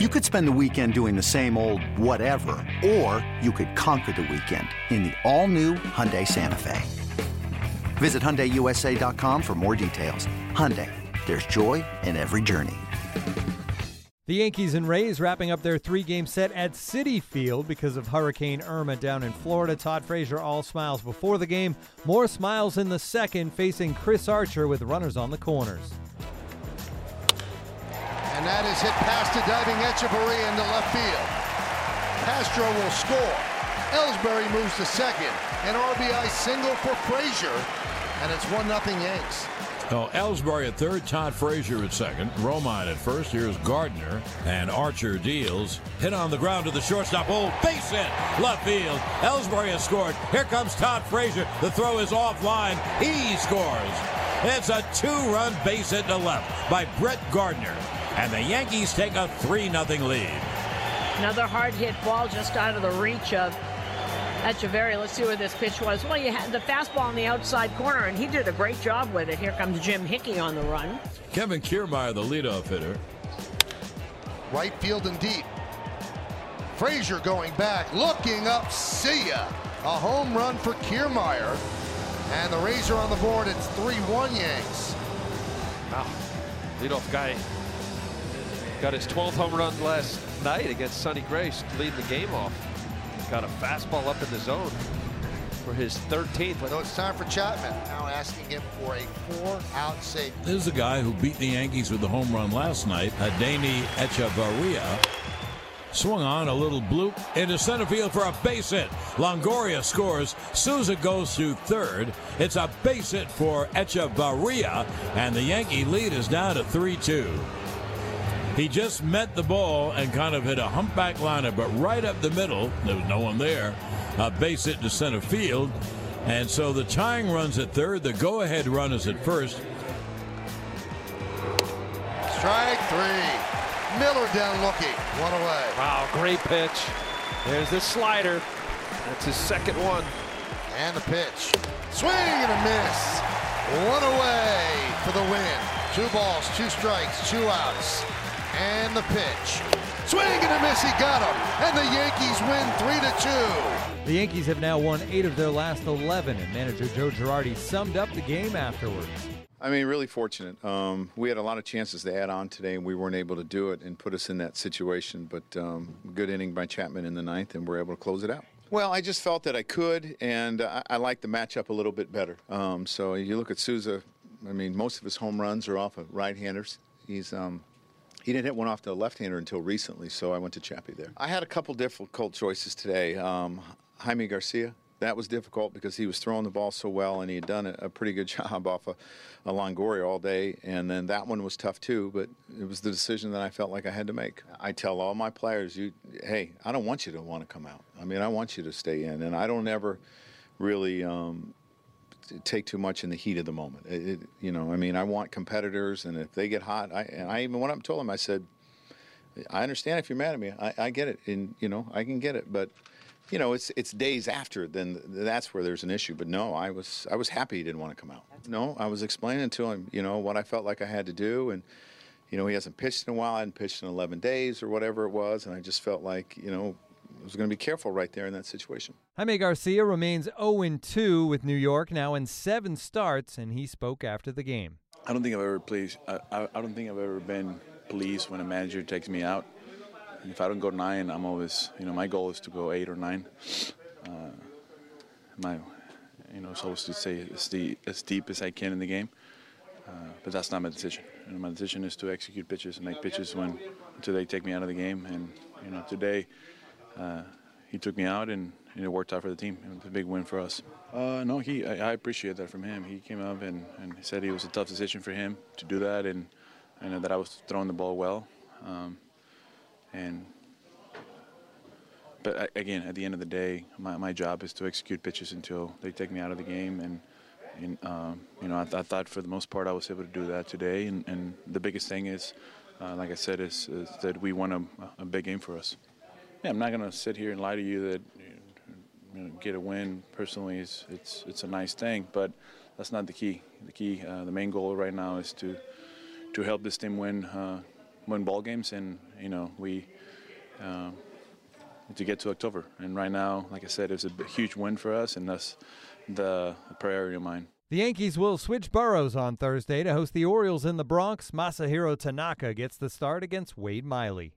You could spend the weekend doing the same old whatever, or you could conquer the weekend in the all-new Hyundai Santa Fe. Visit HyundaiUSA.com for more details. Hyundai, there's joy in every journey. The Yankees and Rays wrapping up their three game set at Citi Field because of Hurricane Irma down in Florida. Todd Frazier all smiles before the game, more smiles in the second, facing Chris Archer with runners on the corners. And that is hit past the diving Hechavarria into left field. Castro will score. Ellsbury moves to second. An RBI single for Frazier. And it's 1 0 Yanks. Oh, Ellsbury at third, Todd Frazier at second, Romine at first. Here's Gardner, and Archer deals. Hit on the ground to the shortstop. Oh, base hit, left field. Ellsbury has scored. Here comes Todd Frazier. The throw is offline. He scores. It's a two-run base hit to left by Brett Gardner, and the Yankees take a 3 0 lead. Another hard hit ball just out of the reach of Hechavarria. Let's see where this pitch was. Well, you had the fastball in the outside corner, and he did a great job with it. Here comes Jim Hickey on the run. Kevin Kiermaier, the leadoff hitter. Right field and deep. Frazier going back, looking up, see ya. A home run for Kiermaier. And the Rays are on the board. It's 3-1 Yanks. Wow. Leadoff guy got his 12th home run last night against Sonny Gray, leading the game off. Got a fastball up in the zone for his 13th. So it's time for Chapman. Now asking him for a four-out save. This is the guy who beat the Yankees with the home run last night, Adeiny Hechavarria. Swung on a little bloop into center field for a base hit. Longoria scores. Souza goes to third. It's a base hit for Hechavarria, and the Yankee lead is down to 3 2. He just met the ball and kind of hit a humpback liner, but right up the middle, there was no one there. A base hit to center field. And so the tying runs at third, the go ahead run is at first. Strike three. Miller down looking. One away. Wow, great pitch. There's this slider. That's his second one. And the pitch. Swing and a miss. One away for the win. Two balls, two strikes, two outs. And the pitch. Swing and a miss. He got him. And the Yankees win 3 to 2. The Yankees have now won eight of their last 11, and manager Joe Girardi summed up the game afterwards. I mean, really fortunate. Um, we had a lot of chances to add on today, and we weren't able to do it and put us in that situation. But um, good inning by Chapman in the ninth, and we're able to close it out. Well, I just felt that I could, and I, I liked the matchup a little bit better. Um, so you look at Souza. I mean, most of his home runs are off of right-handers. He's um, he didn't hit one off the left-hander until recently, so I went to Chappie there. I had a couple difficult choices today. Um, Jaime Garcia, that was difficult because he was throwing the ball so well, and he had done a, pretty good job off of a Longoria all day. And then that one was tough too, but it was the decision that I felt like I had to make. I tell all my players, "You, hey, I don't want you to want to come out. I mean, I want you to stay in, and I don't ever really." Um, take too much in the heat of the moment. It, it, you know, I mean, I want competitors, and if they get hot, I and I even went up and told them, I said, I understand if you're mad at me, I, I get it, and you know, I can get it, but you know, it's it's days after, then that's where there's an issue. But no, I was I was happy he didn't want to come out. No, I was explaining to him, you know, what I felt like I had to do, and you know, he hasn't pitched in a while, I hadn't pitched in 11 days or whatever it was, and I just felt like, you know, was going to be careful right there in that situation. Jaime Garcia remains 0 2 with New York, now in seven starts, and he spoke after the game. I don't think I've ever pleased. I, I, I don't think I've ever been pleased when a manager takes me out. And if I don't go nine, I'm always, you know, my goal is to go eight or nine. Uh, my, you know, it's always to stay as deep, as deep as I can in the game. Uh, but that's not my decision. You know, my decision is to execute pitches and make pitches when until they take me out of the game. And you know, today uh, he took me out and, and, it worked out for the team. It was a big win for us. Uh, no, he I, I, appreciate that from him. He came up and, and said it was a tough decision for him to do that, and, and that I was throwing the ball well. Um, and but again, at the end of the day, my, my job is to execute pitches until they take me out of the game. And, and um, you know, I, th- I, thought for the most part I was able to do that today. And, and the biggest thing is, uh, like I said, is, is, that we won a, a big game for us. Yeah, I'm not going to sit here and lie to you that you know, get a win personally is it's it's a nice thing, but that's not the key. The key, uh, the main goal right now is to to help this team win uh, win ball games, and you know we uh, to get to October. And right now, like I said, it's a huge win for us, and that's the priority of mine. The Yankees will switch boroughs on Thursday to host the Orioles in the Bronx. Masahiro Tanaka gets the start against Wade Miley.